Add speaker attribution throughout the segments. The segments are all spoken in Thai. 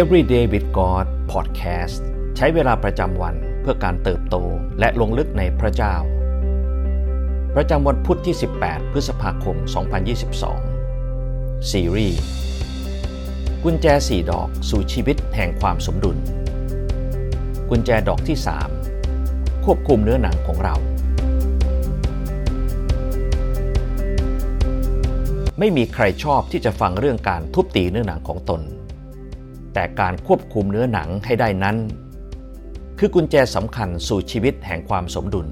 Speaker 1: Everyday with God Podcast ใช้เวลาประจำวันเพื่อการเติบโตและลงลึกในพระเจ้า ประจำวันพุทธที่ 18 พฤษภาคม 2022 ซีรีส์กุญแจ 4 ดอกสู่ชีวิตแห่งความสมดุล กุญแจดอกที่ 3 ควบคุมเนื้อหนังของเรา ไม่มีใครชอบที่จะฟังเรื่องการทุบตีเนื้อหนังของตน แต่การควบคุมเนื้อหนังให้ได้นั้น คือกุญแจสำคัญสู่ชีวิตแห่งความสมดุล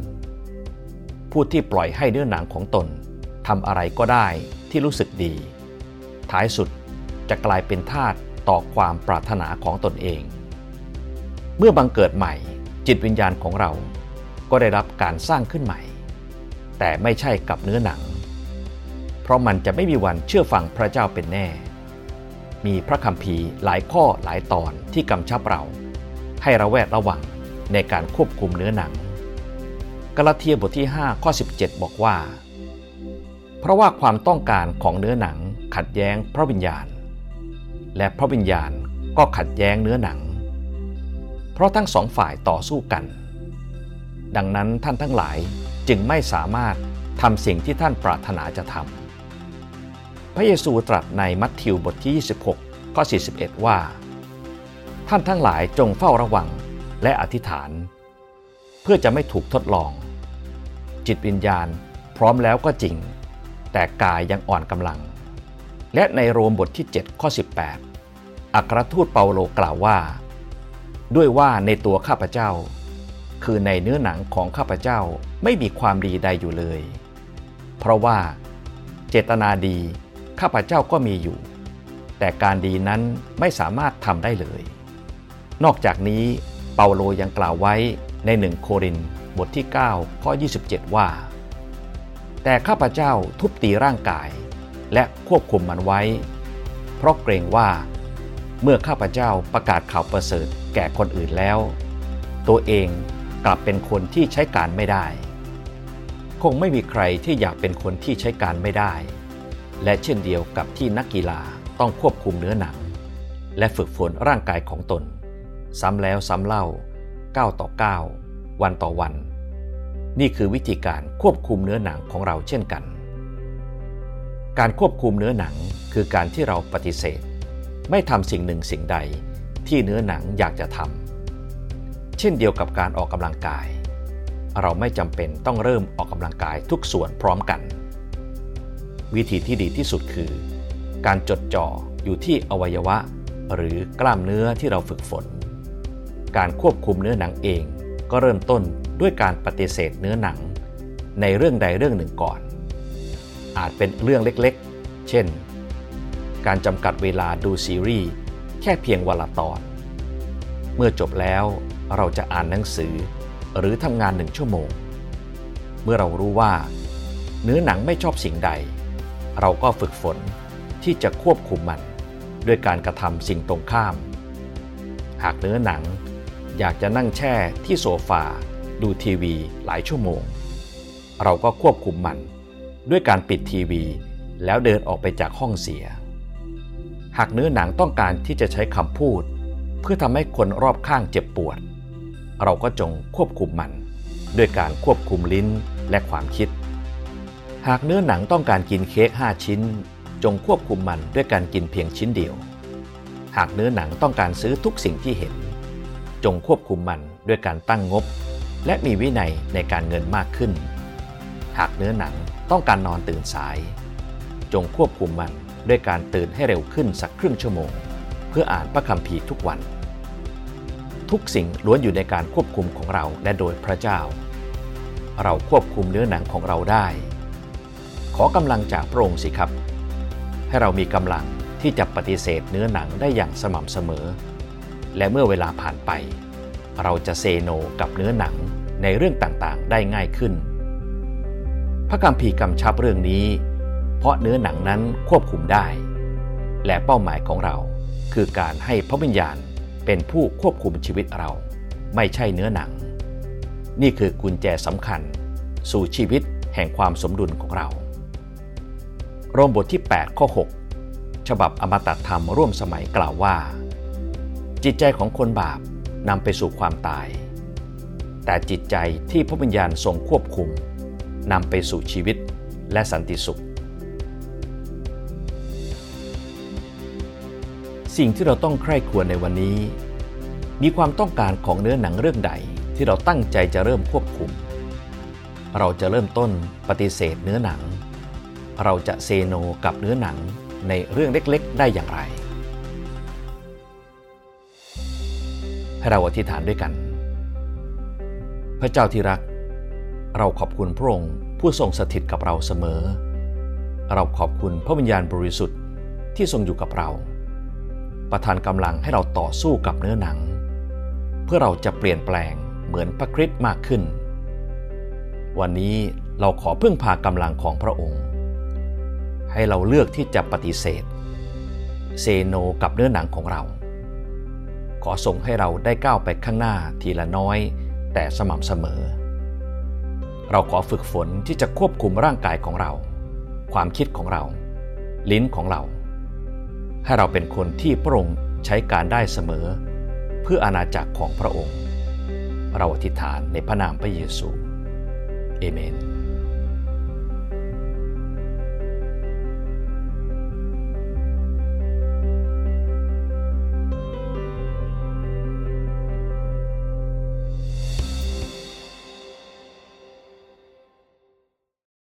Speaker 1: ผู้ที่ปล่อยให้เนื้อหนังของตนทำอะไรก็ได้ที่รู้สึกดี ท้ายสุดจะกลายเป็นทาสต่อความปรารถนาของตนเอง เมื่อบังเกิดใหม่จิตวิญญาณของเราก็ได้รับการสร้างขึ้นใหม่ แต่ไม่ใช่กับเนื้อหนัง เพราะมันจะไม่มีวันเชื่อฟังพระเจ้าเป็นแน่ มีพระคัมภีร์หลายข้อหลายตอนที่กำชับเรา ให้ระแวดระวังในการควบคุมเนื้อหนัง กาลาเทียบทที่ 5 ข้อ 17 บอกว่า เพราะว่าความต้องการของเนื้อหนังขัดแย้งพระวิญญาณ และพระวิญญาณก็ขัดแย้งเนื้อหนัง เพราะทั้งสองฝ่ายต่อสู้กัน ดังนั้นท่านทั้งหลายจึงไม่สามารถทำสิ่งที่ท่านปรารถนาจะทำ พระเยซูตรัสในมัทธิวบทที่ 26 ข้อ 41 ว่า ท่านทั้งหลายจงเฝ้าระวังและอธิษฐาน เพื่อจะไม่ถูกทดลอง จิตวิญญาณพร้อมแล้วก็จริง แต่กายยังอ่อนกำลัง และในโรมบทที่ 7 ข้อ 18 อัครทูตเปาโลกล่าวว่า ด้วยว่าในตัวข้าพเจ้า คือในเนื้อหนังของข้าพเจ้าไม่มีความดีใดอยู่เลย เพราะว่าเจตนาดี ข้าพเจ้าก็มีอยู่ แต่การดีนั้นไม่สามารถทำได้เลย นอกจากนี้เปาโลยังกล่าวไว้ในหนึ่งโครินบทที่ 9 ข้อ 27 ว่า แต่ข้าพเจ้าทุบตีร่างกาย และควบคุมมันไว้ เพราะเกรงว่า เมื่อข้าพเจ้าประกาศข่าวประเสริฐแก่คนอื่นแล้ว ตัวเองกลับเป็นคนที่ใช้การไม่ได้ คงไม่มีใครที่อยากเป็นคนที่ใช้การไม่ได้ และเช่นเดียวกับที่นักกีฬาต้องควบคุมเนื้อหนัง และฝึกฝนร่างกายของตน ซ้ำแล้วซ้ำเล่า 9 ต่อ 9 วันต่อวัน นี่คือวิธีการควบคุมเนื้อหนังของเราเช่นกัน การควบคุมเนื้อหนังคือการที่เราปฏิเสธ ไม่ทำสิ่งหนึ่งสิ่งใดที่เนื้อหนังอยากจะทำเช่นเดียวกับการออกกำลังกาย เราไม่จำเป็นต้องเริ่มออกกำลังกายทุกส่วนพร้อมกัน วิธีที่ดีที่สุดคือ การจดจ่ออยู่ที่อวัยวะ หรือกล้ามเนื้อที่เราฝึกฝน การควบคุมเนื้อหนังเองก็เริ่มต้นด้วยการปฏิเสธเนื้อหนัง ในเรื่องใดเรื่องหนึ่งก่อน อาจเป็นเรื่องเล็กๆ เช่น การจำกัดเวลาดูซีรีส์แค่เพียงวันละตอน เมื่อจบแล้วเราจะอ่านหนังสือ หรือทำงานหนึ่งชั่วโมง เมื่อเรารู้ว่า เนื้อหนังไม่ชอบสิ่งใด เราก็ฝึกฝนที่จะควบคุมมัน ด้วยการกระทำสิ่งตรงข้าม หากเนื้อหนังอยากจะนั่งแช่ที่โซฟา ดูทีวีหลายชั่วโมง เราก็ควบคุมมัน ด้วยการปิดทีวี แล้วเดินออกไปจากห้องเสีย หากเนื้อหนังต้องการที่จะใช้คำพูด เพื่อทำให้คนรอบข้างเจ็บปวด เราก็จงควบคุมมัน ด้วยการควบคุมลิ้นและความคิด หากเนื้อหนังต้องการกินเค้ก5 ชิ้น จงควบคุมมันด้วยการกินเพียงชิ้นเดียว หากเนื้อหนังต้องการซื้อทุกสิ่งที่เห็น จงควบคุมมันด้วยการตั้งงบ และมีวินัยในการเงินมากขึ้น หากเนื้อหนังต้องการนอนตื่นสาย จงควบคุมมันด้วยการตื่นให้เร็วขึ้นสักครึ่งชั่วโมง เพื่ออ่านพระคัมภีร์ทุกวัน ทุกสิ่งล้วนอยู่ในการควบคุมของเราและโดยพระเจ้า เราควบคุมเนื้อหนังของเราได้ ขอกำลังจากพระองค์สิครับ ให้เรามีกำลังที่จะปฏิเสธเนื้อหนังได้อย่างสม่ำเสมอ และเมื่อเวลาผ่านไป เราจะเซโนกับเนื้อหนังในเรื่องต่างๆ ได้ง่ายขึ้น พระคัมภีร์กำชับเรื่องนี้ เพราะเนื้อหนังนั้นควบคุมได้ และเป้าหมายของเราคือการให้พระวิญญาณเป็นผู้ควบคุมชีวิตเรา ไม่ใช่เนื้อหนัง นี่คือกุญแจสำคัญ สู่ชีวิตแห่งความสมดุลของเรา โรมบทที่ 8 ข้อ 6 ฉบับอมตะธรรมร่วมสมัยกล่าวว่า จิตใจของคนบาปนำไปสู่ความตาย แต่จิตใจที่พระวิญญาณทรงควบคุมนำไปสู่ชีวิตและสันติสุข สิ่งที่เราต้องใคร่ครวญในวันนี้ มีความต้องการของเนื้อหนังเรื่องใดที่เราตั้งใจจะเริ่มควบคุม เราจะเริ่มต้นปฏิเสธเนื้อหนัง เราจะเซโนกับเนื้อหนังในเรื่องเล็กๆ ได้อย่างไร ให้เราอธิษฐานด้วยกัน พระเจ้าที่รัก เราขอบคุณพระองค์ผู้ทรงสถิตกับเราเสมอ เราขอบคุณพระวิญญาณบริสุทธิ์ที่ทรงอยู่กับเรา ประทานกำลังให้เราต่อสู้กับเนื้อหนัง เพื่อเราจะเปลี่ยนแปลงเหมือนพระคริสต์มากขึ้น วันนี้เราขอพึ่งพากำลังของพระองค์ ให้เราเลือกที่จะปฏิเสธเซโนกับเนื้อหนังของเรา ขอส่งให้เราได้ก้าวไปข้างหน้าทีละน้อย แต่สม่ำเสมอ เราขอฝึกฝนที่จะควบคุมร่างกายของเรา ความคิดของเรา ลิ้นของเรา ให้เราเป็นคนที่พระองค์ใช้การได้เสมอ เพื่ออาณาจักรของพระองค์ เราอธิษฐานในพระนามพระเยซู เอเมน